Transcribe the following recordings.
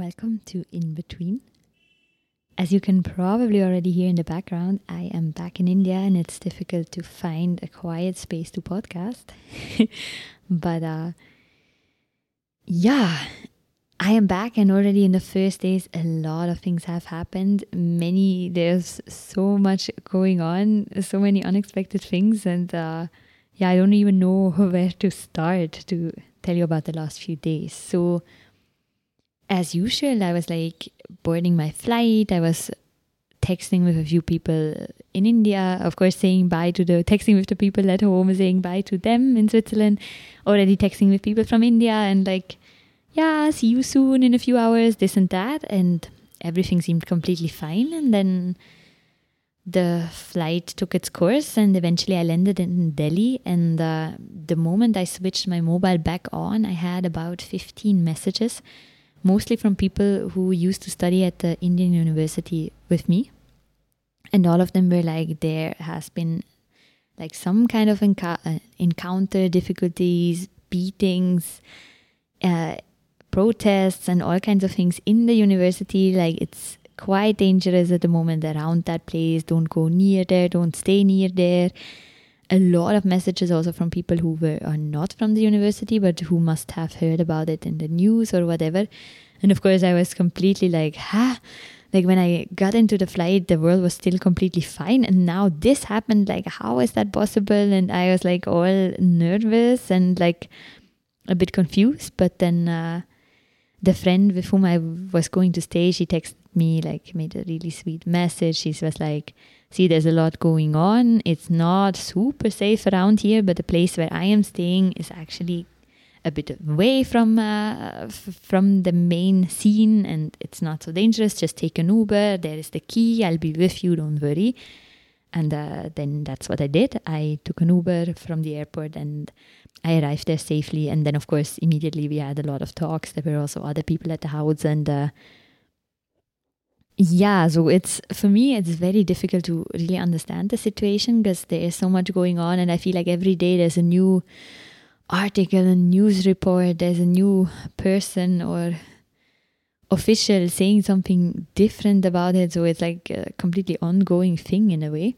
welcome to In Between. As you can probably already hear in the background, I am back in India and it's difficult to find a quiet space to podcast. but uh, yeah, I am back, and already in the first days, a lot of things have happened. Many, there's so much going on, so many unexpected things, and uh, yeah, I don't even know where to start to tell you about the last few days. So, as usual, I was like boarding my flight. I was texting with a few people in India, of course, saying bye to the texting with the people at home, saying bye to them in Switzerland, already texting with people from India, and like, yeah, see you soon in a few hours, this and that. And everything seemed completely fine. And then the flight took its course, and eventually I landed in Delhi. And uh, the moment I switched my mobile back on, I had about 15 messages mostly from people who used to study at the Indian university with me. And all of them were like, there has been like some kind of enca- uh, encounter, difficulties, beatings, uh, protests, and all kinds of things in the university. Like, it's quite dangerous at the moment around that place. Don't go near there, don't stay near there a lot of messages also from people who were are not from the university but who must have heard about it in the news or whatever. And of course i was completely like ha? Like when i got into the flight the world was still completely fine. And now this happened like how is that possible? And i was like all nervous and like a bit confused. But then uh, the friend with whom i was going to stay she texted me like made a really sweet message. She was like see there's a lot going on. It's not super safe around here, but the place where I am staying is actually a bit away from uh, from the main scene and it's not so dangerous. Just take an uber. There is the key. I'll be with you. Don't worry. And uh, then that's what i did. I took an uber from the airport and i arrived there safely. And then of course immediately we had a lot of talks. There were also other people at the house and uh, yeah so it's for me it's very difficult to really understand the situation because there is so much going on and i feel like every day there's a new article a news report there's a new person or official saying something different about it. So it's like a completely ongoing thing in a way.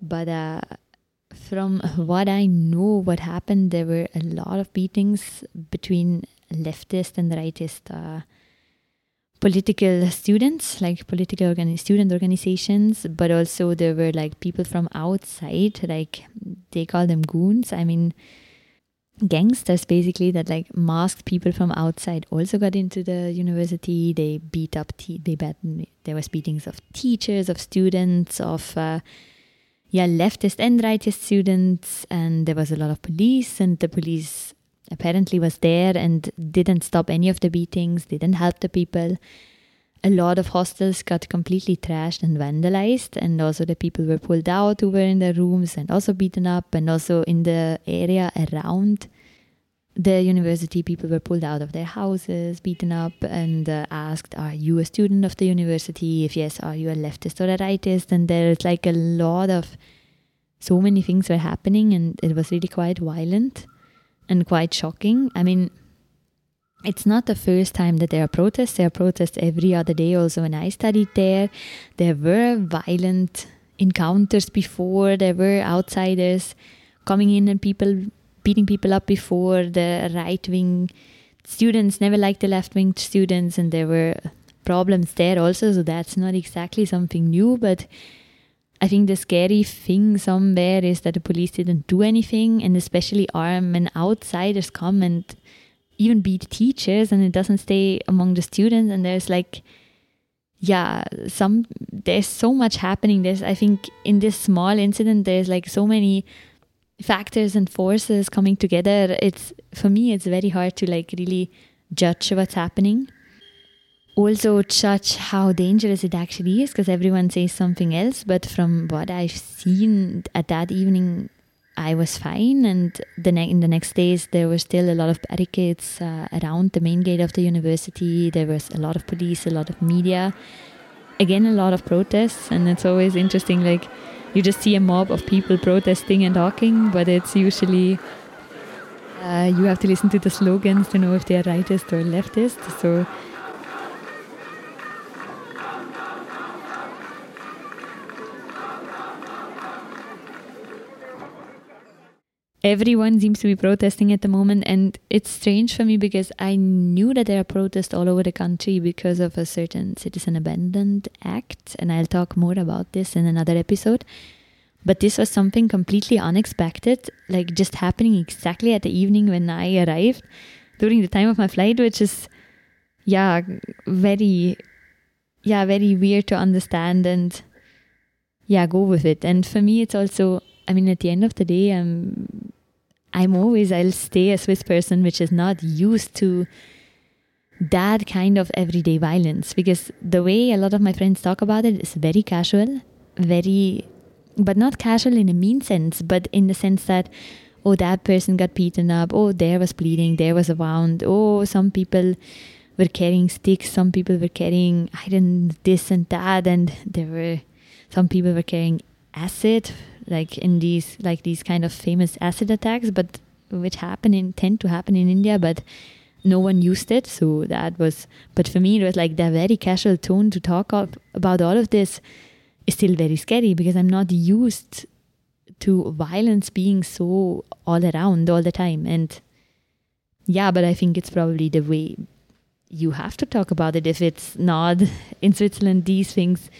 But uh, from what i know what happened there were a lot of beatings between leftist and rightist uh, political students, like political student organizations, but also there were like people from outside, like they call them goons. I mean, gangsters basically that like masked people from outside also got into the university. They beat up, te- they bet there was beatings of teachers, of students, of uh, yeah leftist and rightist students, and there was a lot of police, and the police apparently was there and didn't stop any of the beatings, didn't help the people. A lot of hostels got completely trashed and vandalized, and also the people were pulled out who were in their rooms and also beaten up, and also in the area around the university, people were pulled out of their houses, beaten up, and uh, asked, Are you a student of the university? If yes, are you a leftist or a rightist? And there's like a lot of so many things were happening, and it was really quite violent and quite shocking. I mean, it's not the first time that there are protests. There are protests every other day. Also, when I studied there, there were violent encounters before. There were outsiders coming in and people beating people up before. The right wing students never liked the left wing students, and there were problems there also. So that's not exactly something new, but I think the scary thing somewhere is that the police didn't do anything, and especially arm and outsiders come and even beat teachers, and it doesn't stay among the students. And there's like, yeah, some there's so much happening. There's I think in this small incident, there's like so many factors and forces coming together. It's for me, it's very hard to like really judge what's happening also judge how dangerous it actually is because everyone says something else. But from what I've seen at that evening, I was fine. And the ne- in the next days, there were still a lot of barricades uh, around the main gate of the university. There was a lot of police, a lot of media. Again, a lot of protests. And it's always interesting, like, you just see a mob of people protesting and talking, but it's usually. Uh, you have to listen to the slogans to know if they're rightist or leftist. So everyone seems to be protesting at the moment and it's strange for me because i knew that there are protests all over the country because of a certain citizen amendment act and i'll talk more about this in another episode. But this was something completely unexpected like just happening exactly at the evening when i arrived during the time of my flight which is yeah very yeah very weird to understand and yeah go with it. And for me it's also I mean, at the end of the day, I'm I'm always I'll stay a Swiss person which is not used to that kind of everyday violence because the way a lot of my friends talk about it is very casual, very but not casual in a mean sense, but in the sense that oh that person got beaten up, oh there was bleeding, there was a wound, oh some people were carrying sticks, some people were carrying iron this and that, and there were some people were carrying acid like in these like these kind of famous acid attacks but which happen in tend to happen in india but no one used it. So that was but for me it was like the very casual tone to talk of, about all of this is still very scary because i'm not used to violence being so all around all the time. And yeah but i think it's probably the way you have to talk about it. If it's not in switzerland these things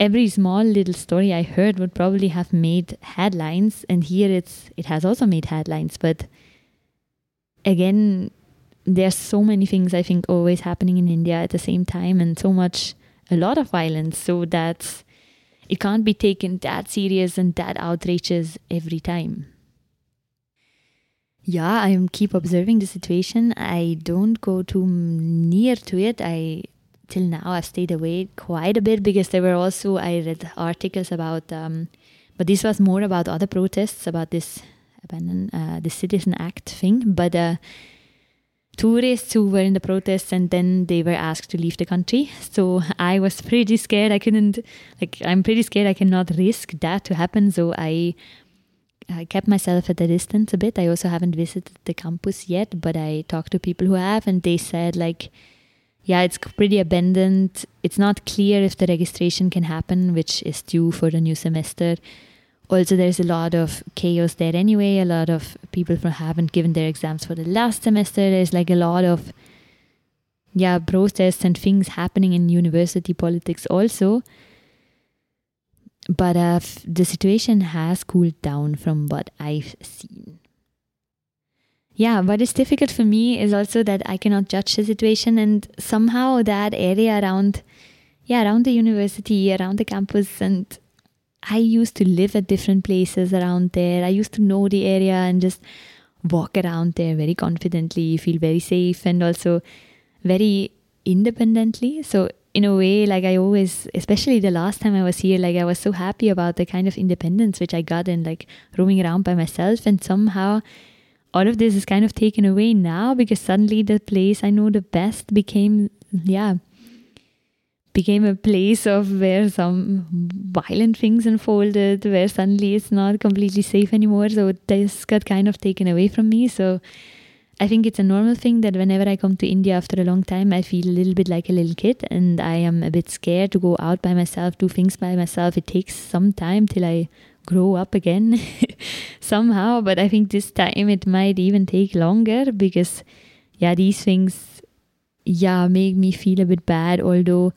every small little story I heard would probably have made headlines, and here it's it has also made headlines. But again, there's so many things I think always happening in India at the same time, and so much a lot of violence. So that it can't be taken that serious and that outrageous every time. Yeah, I keep observing the situation. I don't go too near to it. I till now I've stayed away quite a bit because there were also I read articles about, um, but this was more about other protests about this abandon uh, the Citizen Act thing. But uh, tourists who were in the protests and then they were asked to leave the country. So I was pretty scared. I couldn't like I'm pretty scared. I cannot risk that to happen. So I. I kept myself at a distance a bit. I also haven't visited the campus yet, but I talked to people who have, and they said like yeah, it's pretty abandoned. It's not clear if the registration can happen, which is due for the new semester. Also, there's a lot of chaos there anyway. A lot of people who haven't given their exams for the last semester. There's like a lot of yeah protests and things happening in university politics also. But uh, the situation has cooled down from what I've seen yeah, what is difficult for me is also that I cannot judge the situation, and somehow that area around, yeah, around the university, around the campus, and I used to live at different places around there. I used to know the area and just walk around there very confidently, feel very safe, and also very independently. So in a way, like I always, especially the last time I was here, like I was so happy about the kind of independence which I got in like roaming around by myself, and somehow all of this is kind of taken away now because suddenly the place I know the best became, yeah, became a place of where some violent things unfolded, where suddenly it's not completely safe anymore. So this got kind of taken away from me. So I think it's a normal thing that whenever I come to India after a long time, I feel a little bit like a little kid and I am a bit scared to go out by myself, do things by myself. It takes some time till I grow up again somehow. But I think this time it might even take longer because, yeah, these things, yeah, make me feel a bit bad. Although,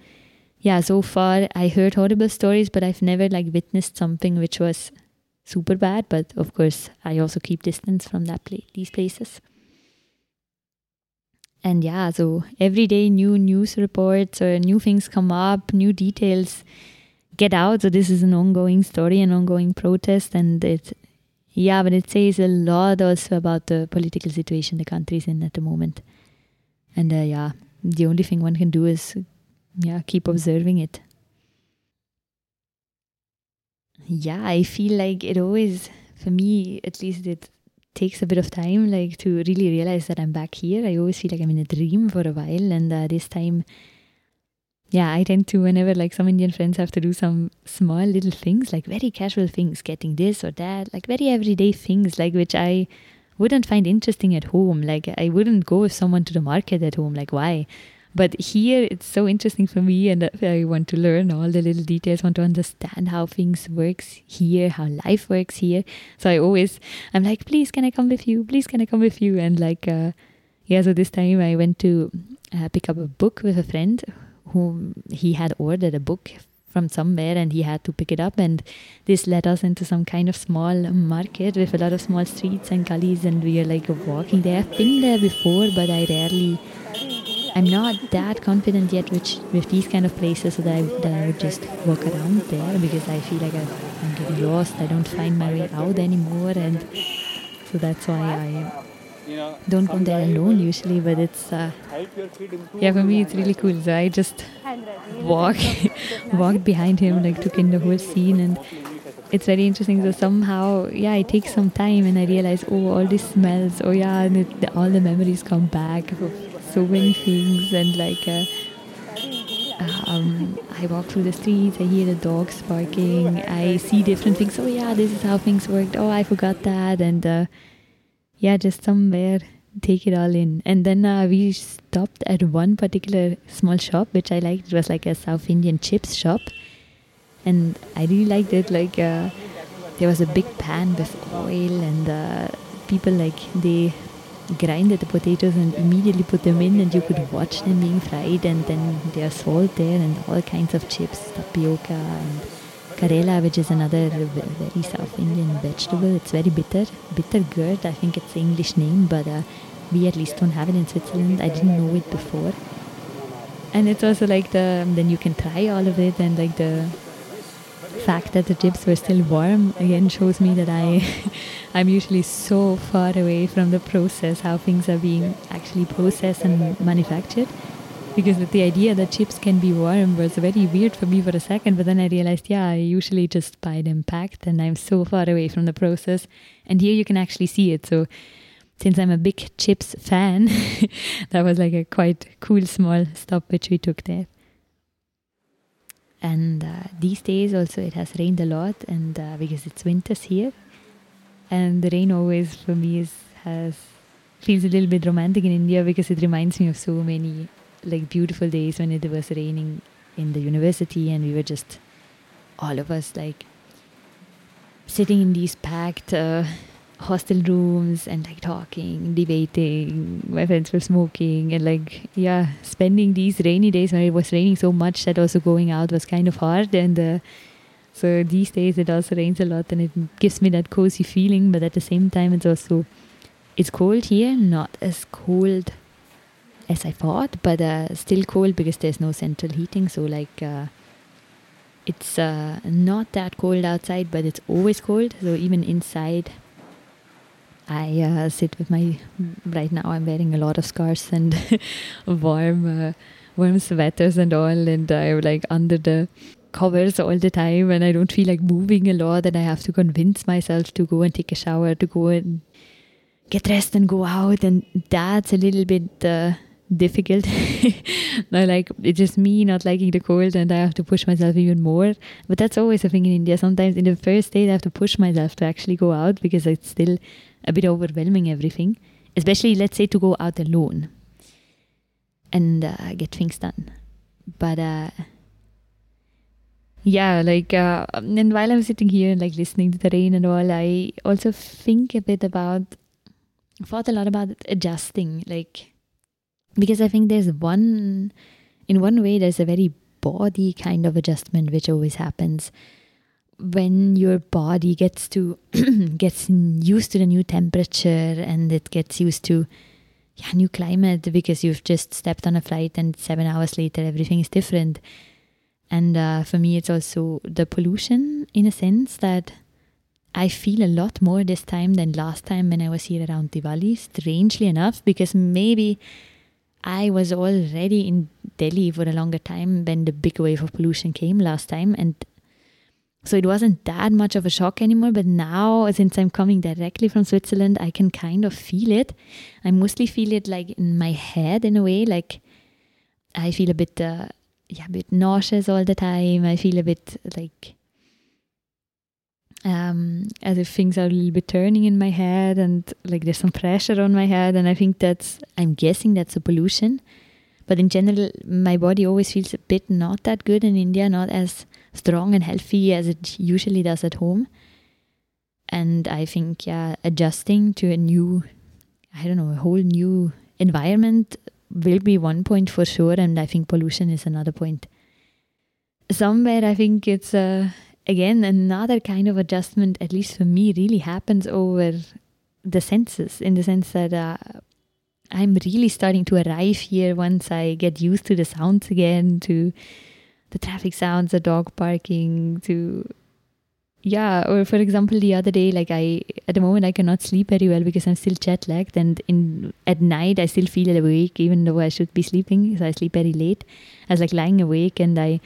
yeah, so far I heard horrible stories, but I've never like witnessed something which was super bad. But of course, I also keep distance from that place, these places. And yeah, so every day new news reports or new things come up, new details get out. So this is an ongoing story, an ongoing protest, and it, yeah, but it says a lot also about the political situation the country is in at the moment. And uh, yeah, the only thing one can do is, yeah, keep observing it. Yeah, I feel like it always, for me at least, it takes a bit of time, like to really realize that I'm back here. I always feel like I'm in a dream for a while, and uh, this time yeah, I tend to, whenever like some Indian friends have to do some small little things, like very casual things, getting this or that, like very everyday things, like which I wouldn't find interesting at home. Like I wouldn't go with someone to the market at home. Like why? But here it's so interesting for me, and I want to learn all the little details. Want to understand how things works here, how life works here. So I always I'm like, please, can I come with you? Please, can I come with you? And like, uh, yeah. So this time I went to uh, pick up a book with a friend whom he had ordered a book from somewhere and he had to pick it up. And this led us into some kind of small market with a lot of small streets and gullies and we are like walking there. I've been there before but i rarely i'm not that confident yet which with these kind of places that i, that I would just walk around there because i feel like i am getting lost. I don't find my way out anymore. And so that's why i don't go there alone usually, but it's uh, yeah for me it's really cool. So I just walk walked behind him, like took in the whole scene, and it's very interesting. So somehow, yeah, it takes some time, and I realize, oh, all these smells, oh yeah, and it, all the memories come back of so many things, and like. Uh, um, I walk through the streets, I hear the dogs barking, I see different things. Oh, yeah, this is how things worked. Oh, I forgot that. And uh, yeah, just somewhere take it all in. And then uh, we stopped at one particular small shop, which I liked. It was like a South Indian chips shop, and I really liked it. Like uh, there was a big pan with oil, and uh, people like they grinded the potatoes and immediately put them in, and you could watch them being fried. And then there's salt there, and all kinds of chips, tapioca and Karela, which is another very South Indian vegetable. It's very bitter, bitter gourd. I think it's the English name, but uh, we at least don't have it in Switzerland. I didn't know it before. And it's also like the then you can try all of it, and like the fact that the chips were still warm again shows me that I I'm usually so far away from the process, how things are being actually processed and manufactured because the idea that chips can be warm was very weird for me for a second but then i realized yeah i usually just buy them packed and i'm so far away from the process. And here you can actually see it. So since i'm a big chips fan that was like a quite cool small stop which we took there. And uh, these days also it has rained a lot and uh, because it's winters here. And the rain always for me is has feels a little bit romantic in india because it reminds me of so many like beautiful days when it was raining in the university and we were just all of us like sitting in these packed uh, hostel rooms and like talking, debating. My friends were smoking and like yeah, spending these rainy days when it was raining so much that also going out was kind of hard. And uh, so these days it also rains a lot and it gives me that cozy feeling. But at the same time, it's also it's cold here, not as cold as I thought, but uh, still cold because there's no central heating. So like uh, it's uh, not that cold outside, but it's always cold. So even inside, I uh, sit with my. Right now, I'm wearing a lot of scarves and warm, uh, warm sweaters and all, and I'm like under the covers all the time, and I don't feel like moving a lot, and I have to convince myself to go and take a shower, to go and get dressed and go out, and that's a little bit uh, difficult. no, like it's just me not liking the cold and I have to push myself even more. But that's always a thing in India. Sometimes in the first day I have to push myself to actually go out because it's still a bit overwhelming everything. Especially let's say to go out alone and uh, get things done. But uh, yeah, like uh, and while I'm sitting here and like listening to the rain and all, I also think a bit about thought a lot about adjusting like because I think there's one, in one way, there's a very body kind of adjustment which always happens when your body gets to gets used to the new temperature and it gets used to yeah, new climate because you've just stepped on a flight and seven hours later everything is different. And uh, for me, it's also the pollution in a sense that I feel a lot more this time than last time when I was here around Diwali, strangely enough, because maybe I was already in Delhi for a longer time when the big wave of pollution came last time. And so it wasn't that much of a shock anymore. But now, since I'm coming directly from Switzerland, I can kind of feel it. I mostly feel it like in my head in a way. Like I feel a bit, uh, yeah, a bit nauseous all the time. I feel a bit like um, as if things are a little bit turning in my head and like there's some pressure on my head. And I think that's, I'm guessing that's a pollution. But in general, my body always feels a bit not that good in India, not as strong and healthy as it usually does at home. And I think, yeah, adjusting to a new, I don't know, a whole new environment will be one point for sure. And I think pollution is another point. Somewhere, I think it's, uh, again, another kind of adjustment, at least for me, really happens over the senses in the sense that uh, I'm really starting to arrive here once I get used to the sounds again, to the traffic sounds, the dog barking, to yeah. Or for example, the other day, like I at the moment I cannot sleep very well because I'm still jet lagged, and in at night I still feel awake even though I should be sleeping. So I sleep very late. I was like lying awake, and I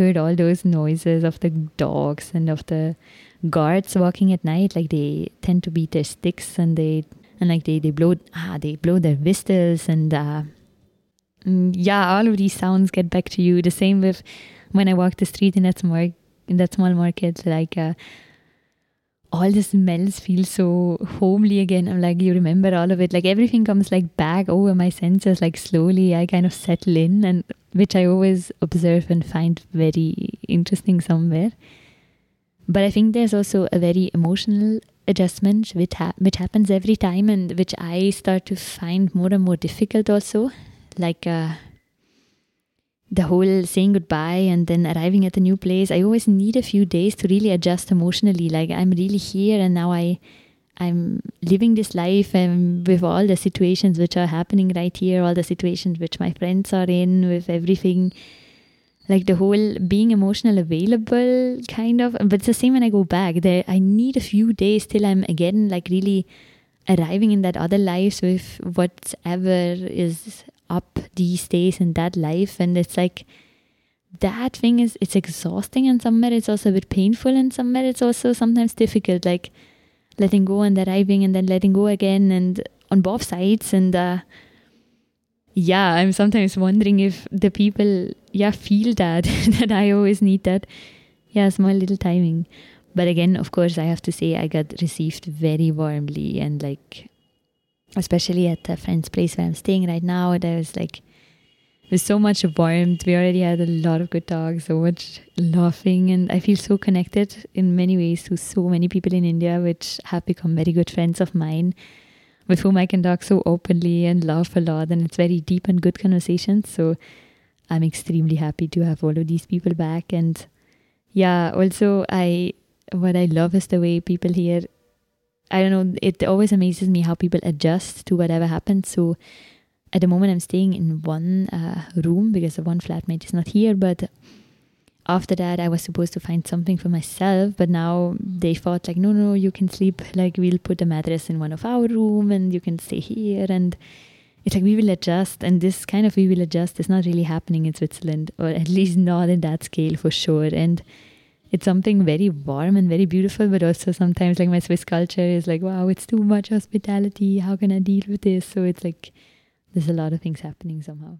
heard all those noises of the dogs and of the guards walking at night. Like they tend to beat their sticks and they and like they they blow ah they blow their whistles and uh, mm, yeah all of these sounds get back to you the same with when i walk the street in small in that small market like uh, all the smells feel so homely again. I'm like you remember all of it? Like everything comes like back. Over my senses like slowly i kind of settle in and which i always observe and find very interesting somewhere. But i think there's also a very emotional adjustment which, ha- which happens every time and which I start to find more and more difficult also. Like uh, the whole saying goodbye and then arriving at a new place. I always need a few days to really adjust emotionally. Like I'm really here and now I I'm living this life and with all the situations which are happening right here, all the situations which my friends are in, with everything like the whole being emotional available kind of but it's the same when i go back there i need a few days till i'm again like really arriving in that other life with whatever is up these days in that life and it's like that thing is it's exhausting and somewhere it's also a bit painful and somewhere it's also sometimes difficult like letting go and arriving and then letting go again and on both sides and uh, yeah, I'm sometimes wondering if the people, yeah, feel that, that I always need that, yeah, small little timing. But again, of course, I have to say I got received very warmly and like, especially at a friend's place where I'm staying right now, there was like, there's so much warmth. We already had a lot of good talks, so much laughing, and I feel so connected in many ways to so many people in India, which have become very good friends of mine with whom I can talk so openly and laugh a lot. And it's very deep and good conversations. So I'm extremely happy to have all of these people back. And yeah, also, I what I love is the way people here. I don't know. It always amazes me how people adjust to whatever happens. So at the moment, I'm staying in one uh, room because the one flatmate is not here, but after that i was supposed to find something for myself but now they thought like no no you can sleep like we'll put a mattress in one of our room and you can stay here and it's like we will adjust and this kind of we will adjust is not really happening in switzerland or at least not in that scale for sure and it's something very warm and very beautiful but also sometimes like my swiss culture is like wow it's too much hospitality. How can i deal with this? So it's like there's a lot of things happening somehow.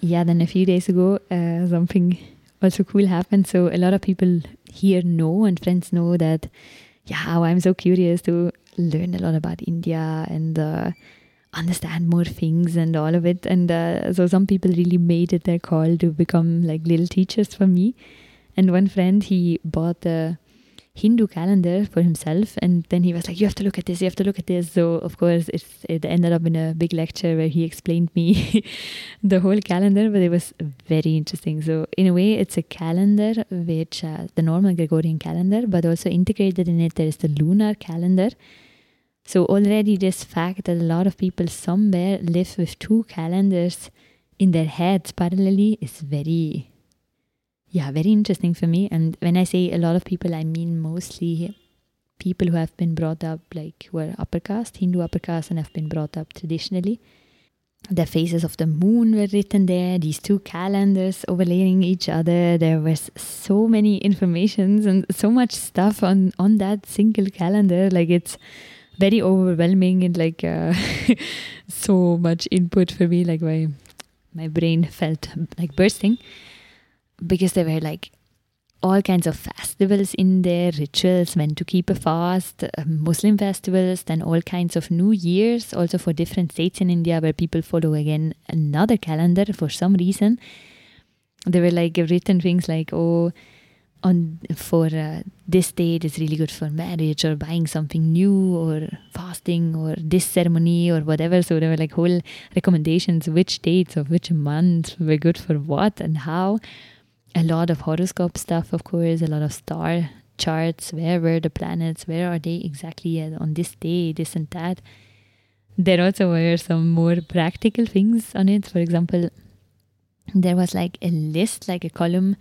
Yeah, then a few days ago, uh, something also cool happened. So a lot of people here know and friends know that, yeah, I'm so curious to learn a lot about India and uh, understand more things and all of it. And uh, so some people really made it their call to become like little teachers for me. And one friend, he bought the Hindu calendar for himself. And then he was like, You have to look at this, you have to look at this. So, of course, it ended up in a big lecture where he explained me the whole calendar, but it was very interesting. So, in a way, it's a calendar which uh, the normal Gregorian calendar, but also integrated in it, there is the lunar calendar. So, already, this fact that a lot of people somewhere live with two calendars in their heads parallelly is very yeah, very interesting for me. And when I say a lot of people, I mean mostly people who have been brought up like who are upper caste, Hindu upper caste, and have been brought up traditionally. The phases of the moon were written there, these two calendars overlaying each other. There was so many informations and so much stuff on, on that single calendar. Like it's very overwhelming and like uh, so much input for me. Like my my brain felt like bursting because there were like all kinds of festivals in there, rituals, when to keep a fast, uh, Muslim festivals, then all kinds of New Years, also for different states in India where people follow again another calendar for some reason. There were like written things like, oh, on for uh, this date is really good for marriage or buying something new or fasting or this ceremony or whatever. So there were like whole recommendations which dates of which month were good for what and how a lot of horoscope stuff, of course, a lot of star charts. Where were the planets? Where are they exactly on this day? This and that. There also were some more practical things on it. For example, there was like a list, like a column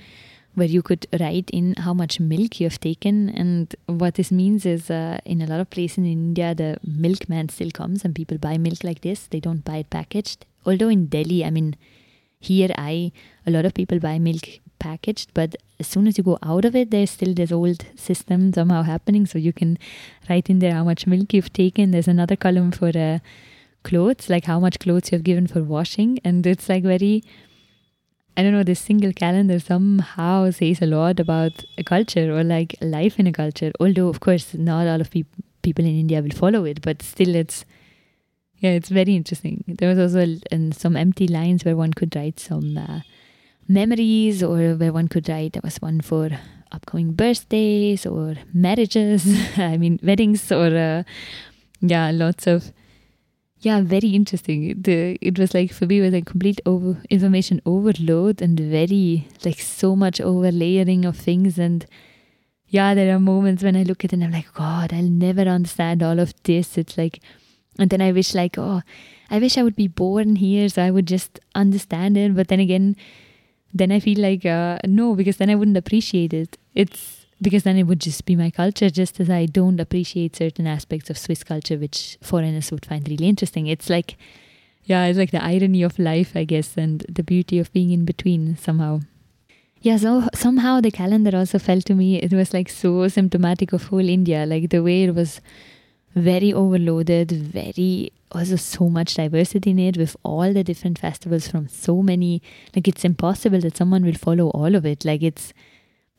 where you could write in how much milk you have taken. And what this means is, uh, in a lot of places in India, the milkman still comes and people buy milk like this. They don't buy it packaged. Although in Delhi, I mean, here I a lot of people buy milk packaged, but as soon as you go out of it, there's still this old system somehow happening. So you can write in there how much milk you've taken. There's another column for uh, clothes, like how much clothes you've given for washing. And it's like very, I don't know, this single calendar somehow says a lot about a culture or like life in a culture. Although, of course, not all of pe- people in India will follow it, but still it's. Yeah, it's very interesting. There was also uh, some empty lines where one could write some uh, memories or where one could write there was one for upcoming birthdays or marriages i mean weddings or uh, yeah lots of yeah very interesting. The it was like for me it was like complete over information overload and very like so much overlayering of things. And yeah there are moments when i look at it and i'm like god i'll never understand all of this. It's like and then i wish like oh i wish i would be born here so i would just understand it. But then again then I feel like uh, no, because then I wouldn't appreciate it. It's because then it would just be my culture, just as I don't appreciate certain aspects of Swiss culture, which foreigners would find really interesting. It's like, yeah, it's like the irony of life, I guess, and the beauty of being in between somehow. Yeah, so somehow the calendar also felt to me, it was like so symptomatic of whole India, like the way it was very overloaded, very also so much diversity in it with all the different festivals from so many like it's impossible that someone will follow all of it like it's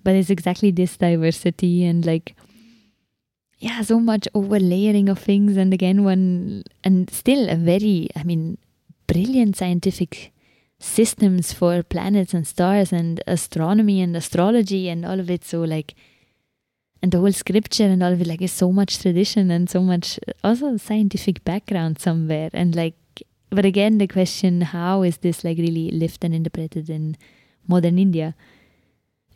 but it's exactly this diversity and like yeah so much overlayering of things. And again one and still a very i mean brilliant scientific systems for planets and stars and astronomy and astrology and all of it. So like and the whole scripture and all of it like is so much tradition and so much uh, also scientific background somewhere. And like but again the question how is this like really lived and interpreted in modern india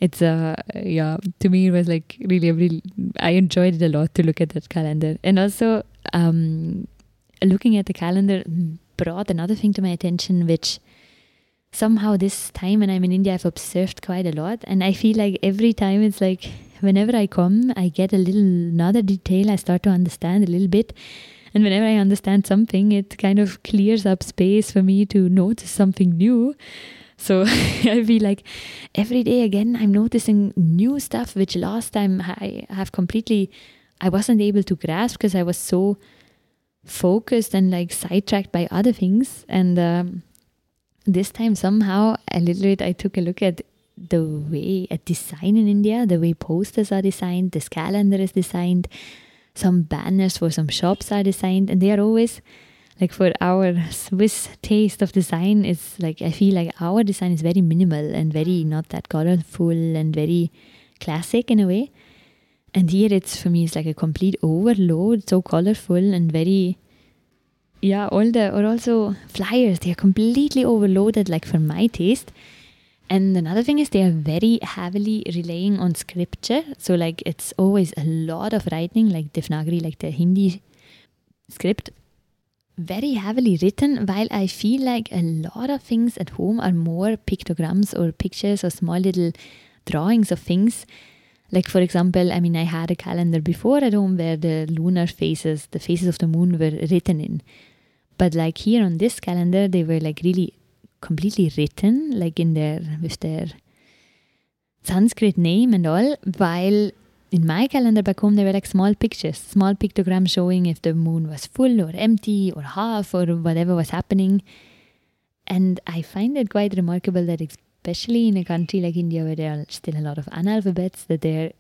it's uh yeah to me it was like really really i enjoyed it a lot to look at that calendar and also um looking at the calendar brought another thing to my attention which somehow this time when i'm in india i've observed quite a lot and i feel like every time it's like whenever I come, I get a little another detail I start to understand a little bit. And whenever I understand something, it kind of clears up space for me to notice something new. So I feel like every day again, I'm noticing new stuff, which last time I have completely, I wasn't able to grasp because I was so focused and like sidetracked by other things. And um, this time, somehow, a little bit, I took a look at the way a design in India, the way posters are designed, this calendar is designed, some banners for some shops are designed, and they are always like for our Swiss taste of design is like I feel like our design is very minimal and very not that colorful and very classic in a way. And here it's for me it's like a complete overload, so colorful and very yeah, all the or also flyers, they are completely overloaded like for my taste and another thing is they are very heavily relying on scripture. So like it's always a lot of writing, like Devanagari, like the Hindi script, very heavily written. While I feel like a lot of things at home are more pictograms or pictures or small little drawings of things. Like for example, I mean, I had a calendar before at home where the lunar phases, the phases of the moon were written in. But like here on this calendar, they were like really completely written, like in their with their Sanskrit name and all, while in my calendar back home there were like small pictures, small pictograms showing if the moon was full or empty or half or whatever was happening. And I find it quite remarkable that especially in a country like India where there are still a lot of analphabets, that there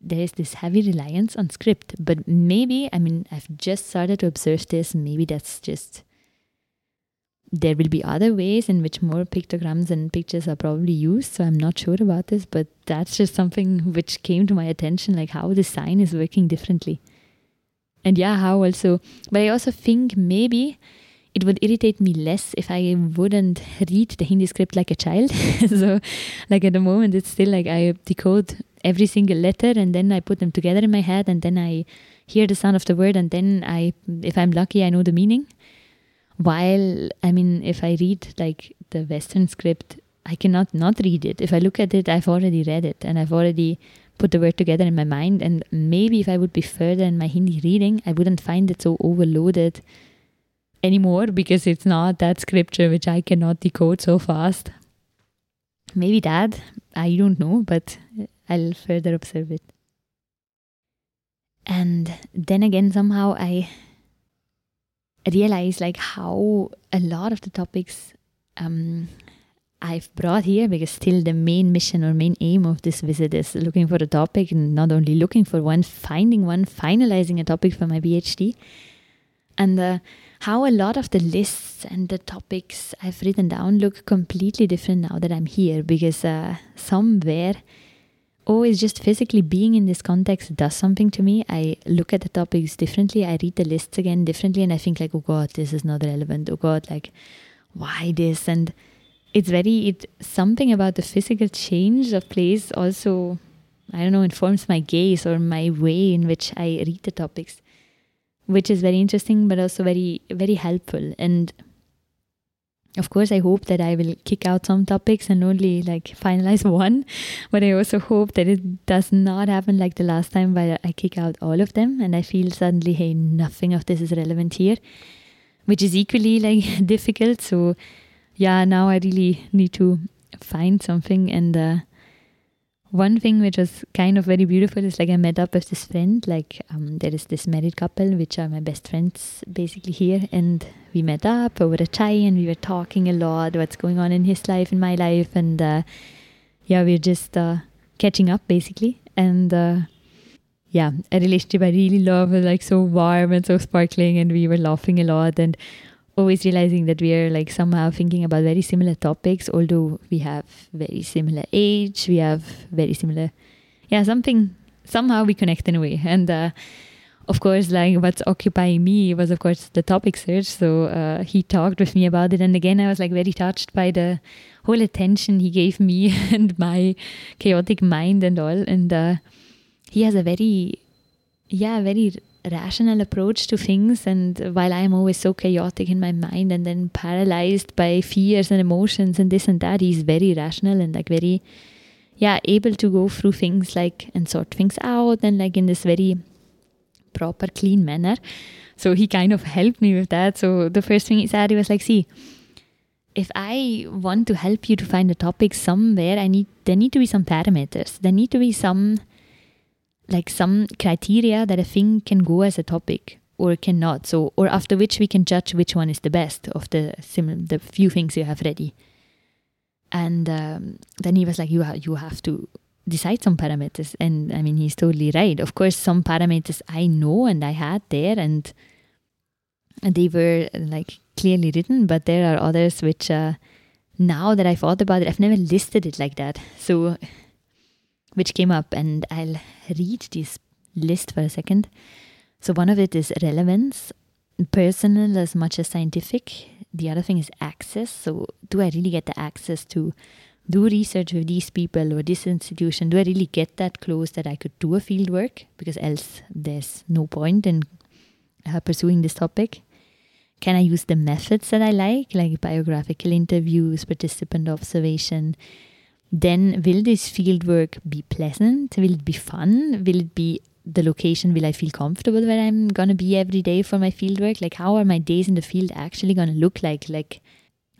there is this heavy reliance on script. But maybe, I mean, I've just started to observe this. Maybe that's just there will be other ways in which more pictograms and pictures are probably used. So I'm not sure about this, but that's just something which came to my attention, like how the sign is working differently. And yeah, how also, but I also think maybe it would irritate me less if I wouldn't read the Hindi script like a child. so, like at the moment, it's still like I decode every single letter and then I put them together in my head and then I hear the sound of the word and then I, if I'm lucky, I know the meaning. While, I mean, if I read like the Western script, I cannot not read it. If I look at it, I've already read it and I've already put the word together in my mind. And maybe if I would be further in my Hindi reading, I wouldn't find it so overloaded anymore because it's not that scripture which I cannot decode so fast. Maybe that, I don't know, but I'll further observe it. And then again, somehow I realize like how a lot of the topics um, I've brought here because still the main mission or main aim of this visit is looking for a topic and not only looking for one, finding one, finalizing a topic for my PhD. And uh, how a lot of the lists and the topics I've written down look completely different now that I'm here because uh, somewhere always just physically being in this context does something to me. I look at the topics differently. I read the lists again differently and I think like, oh God, this is not relevant. Oh God, like why this? And it's very it something about the physical change of place also I don't know, informs my gaze or my way in which I read the topics which is very interesting but also very very helpful and of course i hope that i will kick out some topics and only like finalize one but i also hope that it does not happen like the last time where i kick out all of them and i feel suddenly hey nothing of this is relevant here which is equally like difficult. So yeah now i really need to find something and uh, one thing which was kind of very beautiful is like I met up with this friend. Like um, there is this married couple which are my best friends basically here, and we met up over a chai and we were talking a lot what's going on in his life, in my life, and uh, yeah, we're just uh, catching up basically. And uh, yeah, a relationship I really love, like so warm and so sparkling, and we were laughing a lot and always realizing that we are like somehow thinking about very similar topics, although we have very similar age, we have very similar, yeah, something, somehow we connect in a way. And uh, of course, like what's occupying me was, of course, the topic search. So uh, he talked with me about it. And again, I was like very touched by the whole attention he gave me and my chaotic mind and all. And uh, he has a very, yeah, very rational approach to things and while i'm always so chaotic in my mind and then paralyzed by fears and emotions and this and that he's very rational and like very yeah able to go through things like and sort things out and like in this very proper clean manner so he kind of helped me with that so the first thing he said he was like see if I want to help you to find a topic somewhere, I need there need to be some parameters. There need to be some like some criteria that a thing can go as a topic or cannot. So, or after which we can judge which one is the best of the sim- the few things you have ready. And um, then he was like, "You ha- you have to decide some parameters." And I mean, he's totally right. Of course, some parameters I know and I had there, and they were like clearly written. But there are others which, uh, now that I thought about it, I've never listed it like that. So which came up, and I'll read this list for a second. So, one of it is relevance, personal as much as scientific. The other thing is access. So, do I really get the access to do research with these people or this institution? Do I really get that close that I could do a field work? Because else, there's no point in uh, pursuing this topic. Can I use the methods that I like, like biographical interviews, participant observation? Then will this field work be pleasant? Will it be fun? Will it be the location? Will I feel comfortable where I'm gonna be every day for my field work? Like, how are my days in the field actually gonna look like? Like,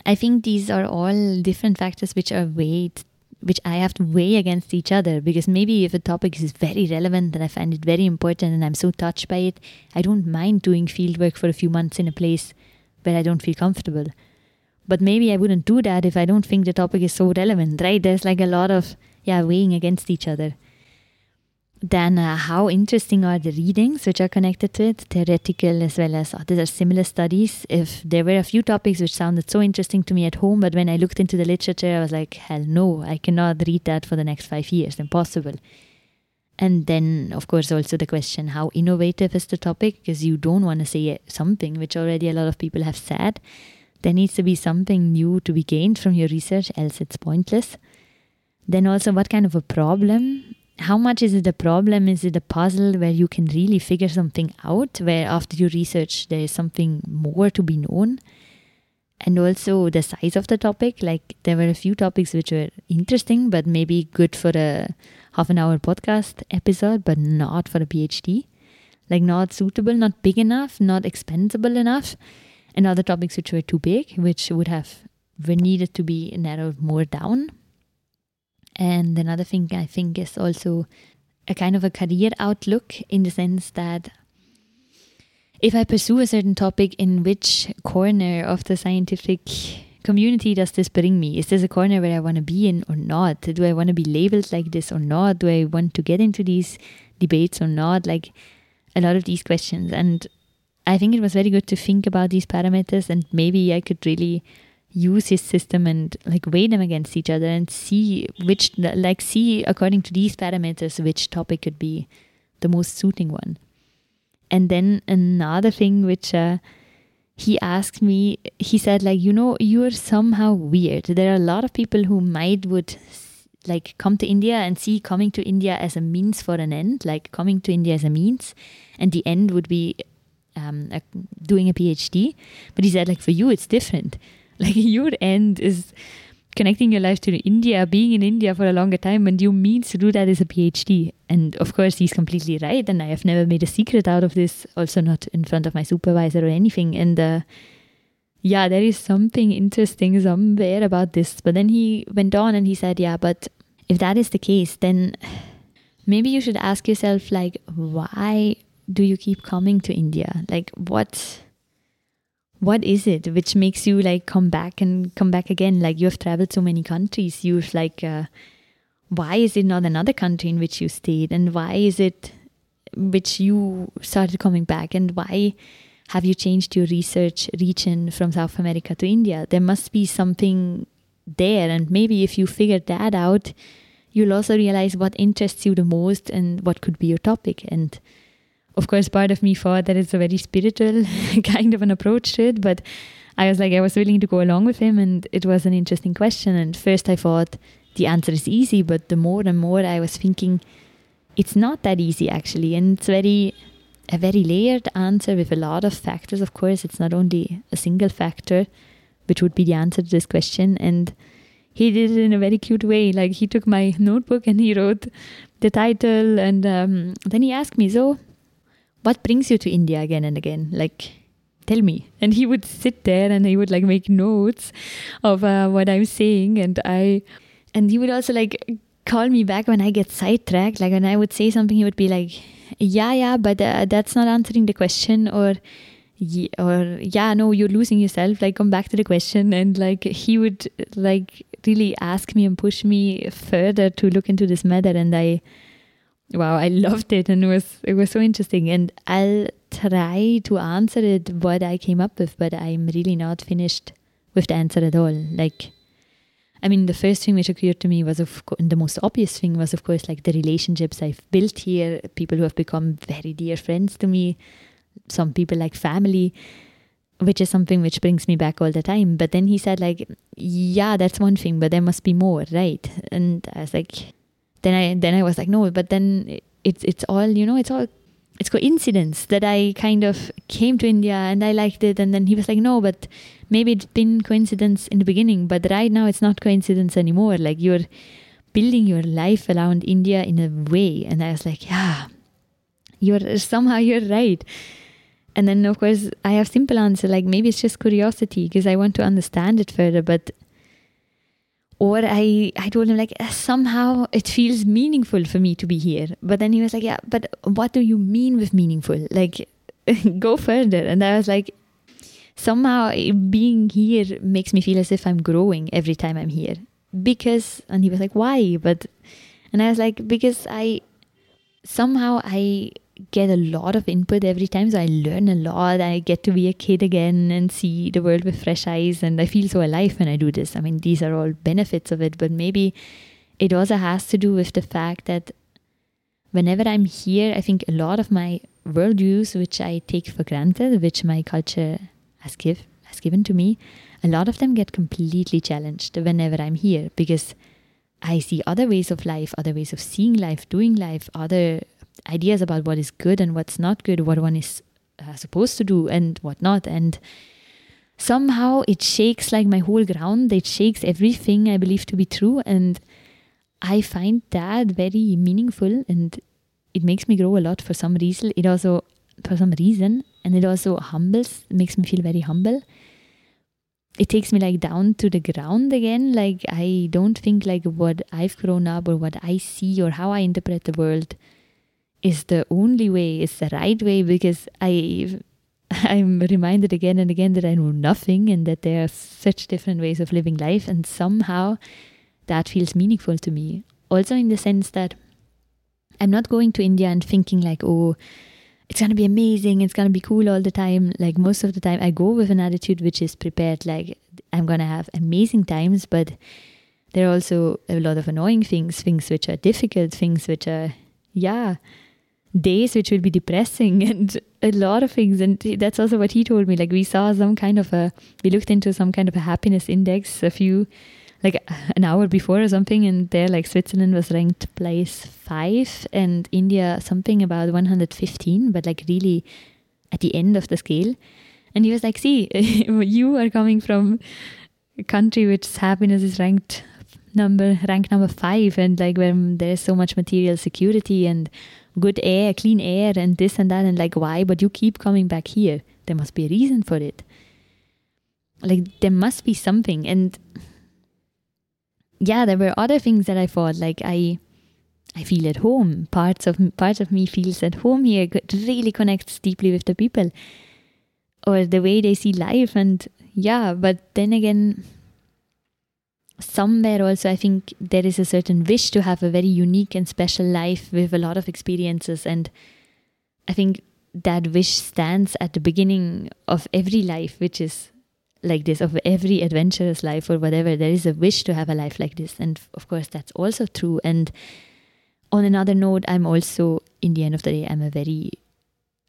I think these are all different factors which are weighed, which I have to weigh against each other. Because maybe if a topic is very relevant and I find it very important and I'm so touched by it, I don't mind doing field work for a few months in a place where I don't feel comfortable. But maybe I wouldn't do that if I don't think the topic is so relevant, right? There's like a lot of, yeah, weighing against each other. Then, uh, how interesting are the readings which are connected to it, theoretical as well as other similar studies? If there were a few topics which sounded so interesting to me at home, but when I looked into the literature, I was like, hell no, I cannot read that for the next five years, impossible. And then, of course, also the question how innovative is the topic? Because you don't want to say something which already a lot of people have said. There needs to be something new to be gained from your research, else it's pointless. Then, also, what kind of a problem? How much is it a problem? Is it a puzzle where you can really figure something out, where after you research there is something more to be known? And also the size of the topic. Like, there were a few topics which were interesting, but maybe good for a half an hour podcast episode, but not for a PhD. Like, not suitable, not big enough, not expensible enough. And other topics which were too big, which would have were needed to be narrowed more down. And another thing I think is also a kind of a career outlook in the sense that if I pursue a certain topic, in which corner of the scientific community does this bring me? Is this a corner where I want to be in or not? Do I want to be labeled like this or not? Do I want to get into these debates or not? Like a lot of these questions. And I think it was very good to think about these parameters and maybe I could really use his system and like weigh them against each other and see which like see according to these parameters which topic could be the most suiting one. And then another thing which uh, he asked me he said like you know you're somehow weird there are a lot of people who might would like come to india and see coming to india as a means for an end like coming to india as a means and the end would be um, a, doing a phd but he said like for you it's different like your end is connecting your life to India, being in India for a longer time, and you means to do that is a PhD. And of course, he's completely right. And I have never made a secret out of this, also not in front of my supervisor or anything. And uh, yeah, there is something interesting somewhere about this. But then he went on and he said, yeah, but if that is the case, then maybe you should ask yourself, like, why do you keep coming to India? Like, what what is it which makes you like come back and come back again? Like you have traveled so many countries. You've like uh, why is it not another country in which you stayed? And why is it which you started coming back? And why have you changed your research region from south america to india? There must be something there. And maybe if you figure that out you'll also realize what interests you the most and what could be your topic. And of course, part of me thought that it's a very spiritual kind of an approach to it, but I was like, I was willing to go along with him, and it was an interesting question. And first, I thought the answer is easy, but the more and more I was thinking, it's not that easy actually, and it's very a very layered answer with a lot of factors. Of course, it's not only a single factor, which would be the answer to this question, and he did it in a very cute way. Like he took my notebook and he wrote the title, and um, then he asked me, "So, what brings you to India again and again? Like, tell me. And he would sit there and he would like make notes of uh, what I'm saying. And I, and he would also like call me back when I get sidetracked. Like when I would say something, he would be like, yeah, yeah, but uh, that's not answering the question. Or, yeah, or yeah, no, you're losing yourself. Like, come back to the question. And like, he would like really ask me and push me further to look into this matter. And I, wow, I loved it and it was it was so interesting. And I'll try to answer it what I came up with, but I'm really not finished with the answer at all. Like I mean, the first thing which occurred to me was, of course, the most obvious thing was, of course, like the relationships I've built here, people who have become very dear friends to me, some people like family, which is something which brings me back all the time. But then he said, like, yeah, that's one thing, but there must be more, right? And I was like, then I then I was like, no, but then it's it's all you know, it's all it's coincidence that I kind of came to India and I liked it, and then he was like, no, but maybe it's been coincidence in the beginning, but right now it's not coincidence anymore. Like you're building your life around India in a way, and I was like, yeah, you're somehow you're right. And then of course I have simple answer like maybe it's just curiosity because I want to understand it further, but or I, I told him like somehow it feels meaningful for me to be here but then he was like yeah but what do you mean with meaningful like go further and i was like somehow being here makes me feel as if I'm growing every time I'm here. Because, and he was like, why? But, and I was like, because I, somehow I get a lot of input every time. So I learn a lot. I get to be a kid again and see the world with fresh eyes. And I feel so alive when I do this. I mean, these are all benefits of it, but maybe it also has to do with the fact that whenever I'm here, I think a lot of my worldviews, which I take for granted, which my culture has give has given to me, a lot of them get completely challenged whenever I'm here because I see other ways of life, other ways of seeing life, doing life, other ideas about what is good and what's not good, what one is uh, supposed to do and what not. And somehow it shakes like my whole ground. It shakes everything I believe to be true. And I find that very meaningful and it makes me grow a lot for some reason. It also, for some reason, and it also humbles, makes me feel very humble. It takes me like down to the ground again. Like I don't think like what I've grown up or what I see or how I interpret the world is the only way, is the right way because I I'm reminded again and again that I know nothing and that there are such different ways of living life and somehow that feels meaningful to me. Also in the sense that I'm not going to India and thinking like, oh, it's going to be amazing, it's going to be cool all the time. Like most of the time, I go with an attitude which is prepared, like I'm going to have amazing times, but there are also a lot of annoying things, things which are difficult, things which are, yeah, days which will be depressing and a lot of things. And that's also what he told me. Like we saw some kind of a, we looked into some kind of a happiness index a few like an hour before or something, and there like Switzerland was ranked place five, and India something about 115, but like really at the end of the scale. And he was like, "See, you are coming from a country which happiness is ranked number rank number five, and like where there's so much material security and good air, clean air, and this and that, and like why? But you keep coming back here. There must be a reason for it. Like there must be something, and." yeah, there were other things that I thought like I I feel at home. Parts of parts of me feels at home here. Really connects deeply with the people or the way they see life. And yeah, but then again, somewhere also I think there is a certain wish to have a very unique and special life with a lot of experiences. And I think that wish stands at the beginning of every life, which is like this of every adventurous life or whatever. There is a wish to have a life like this. And of course that's also true. And on another note i'm also in the end of the day i'm a very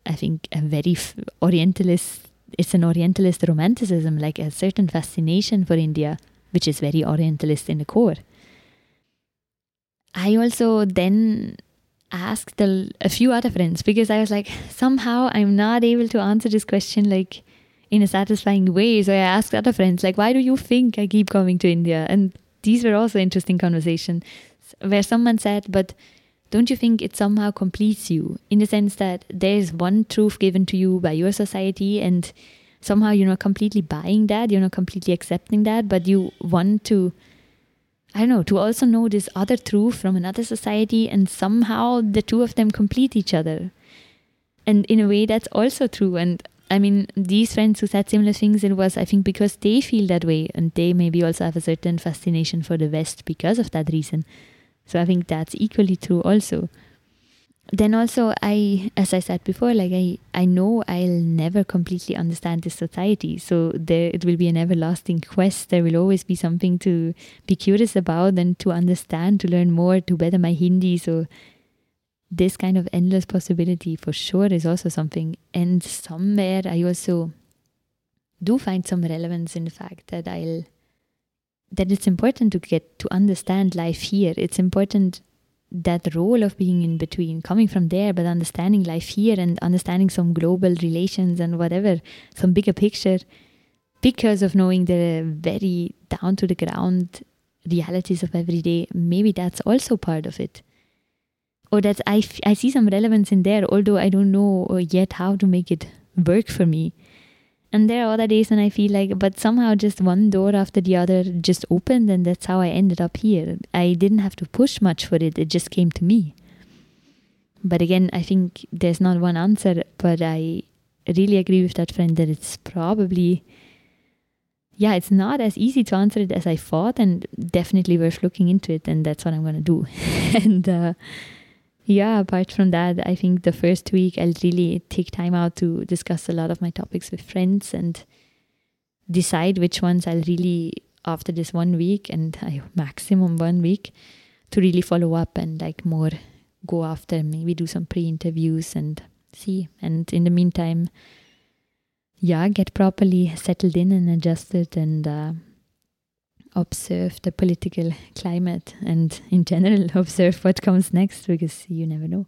i think a very orientalist it's an orientalist romanticism like a certain fascination for india which is very orientalist in the core i also then asked a, a few other friends because i was like somehow i'm not able to answer this question like in a satisfying way. So I asked other friends, like, why do you think I keep coming to India? And these were also interesting conversations where someone said, but don't you think it somehow completes you in the sense that there is one truth given to you by your society and somehow you're not completely buying that, you're not completely accepting that, but you want to, I don't know, to also know this other truth from another society and somehow the two of them complete each other. And in a way, that's also true. And I mean, these friends who said similar things, it was, I think, because they feel that way and they maybe also have a certain fascination for the West because of that reason. So I think that's equally true also. Then also, I, as I said before, like I, I know I'll never completely understand this society. So there, it will be an everlasting quest. There will always be something to be curious about and to understand, to learn more, to better my Hindi. So this kind of endless possibility for sure is also something. And somewhere I also do find some relevance in the fact that I'll that it's important to get to understand life here. It's important that role of being in between, coming from there, but understanding life here and understanding some global relations and whatever, some bigger picture, because of knowing the very down to the ground realities of every day. Maybe that's also part of it or that I, I see some relevance in there, although I don't know yet how to make it work for me. And there are other days when I feel like, but somehow just one door after the other just opened, and that's how I ended up here. I didn't have to push much for it, it just came to me. But again, I think there's not one answer, but I really agree with that friend that it's probably yeah, it's not as easy to answer it as I thought, and definitely worth looking into it. And that's what I'm gonna do. and uh, yeah, apart from that, I think the first week I'll really take time out to discuss a lot of my topics with friends and decide which ones I'll really after this one week and uh, maximum one week to really follow up and like more go after maybe do some pre-interviews and see. And in the meantime yeah, get properly settled in and adjusted and uh, observe the political climate and, in general, observe what comes next because you never know.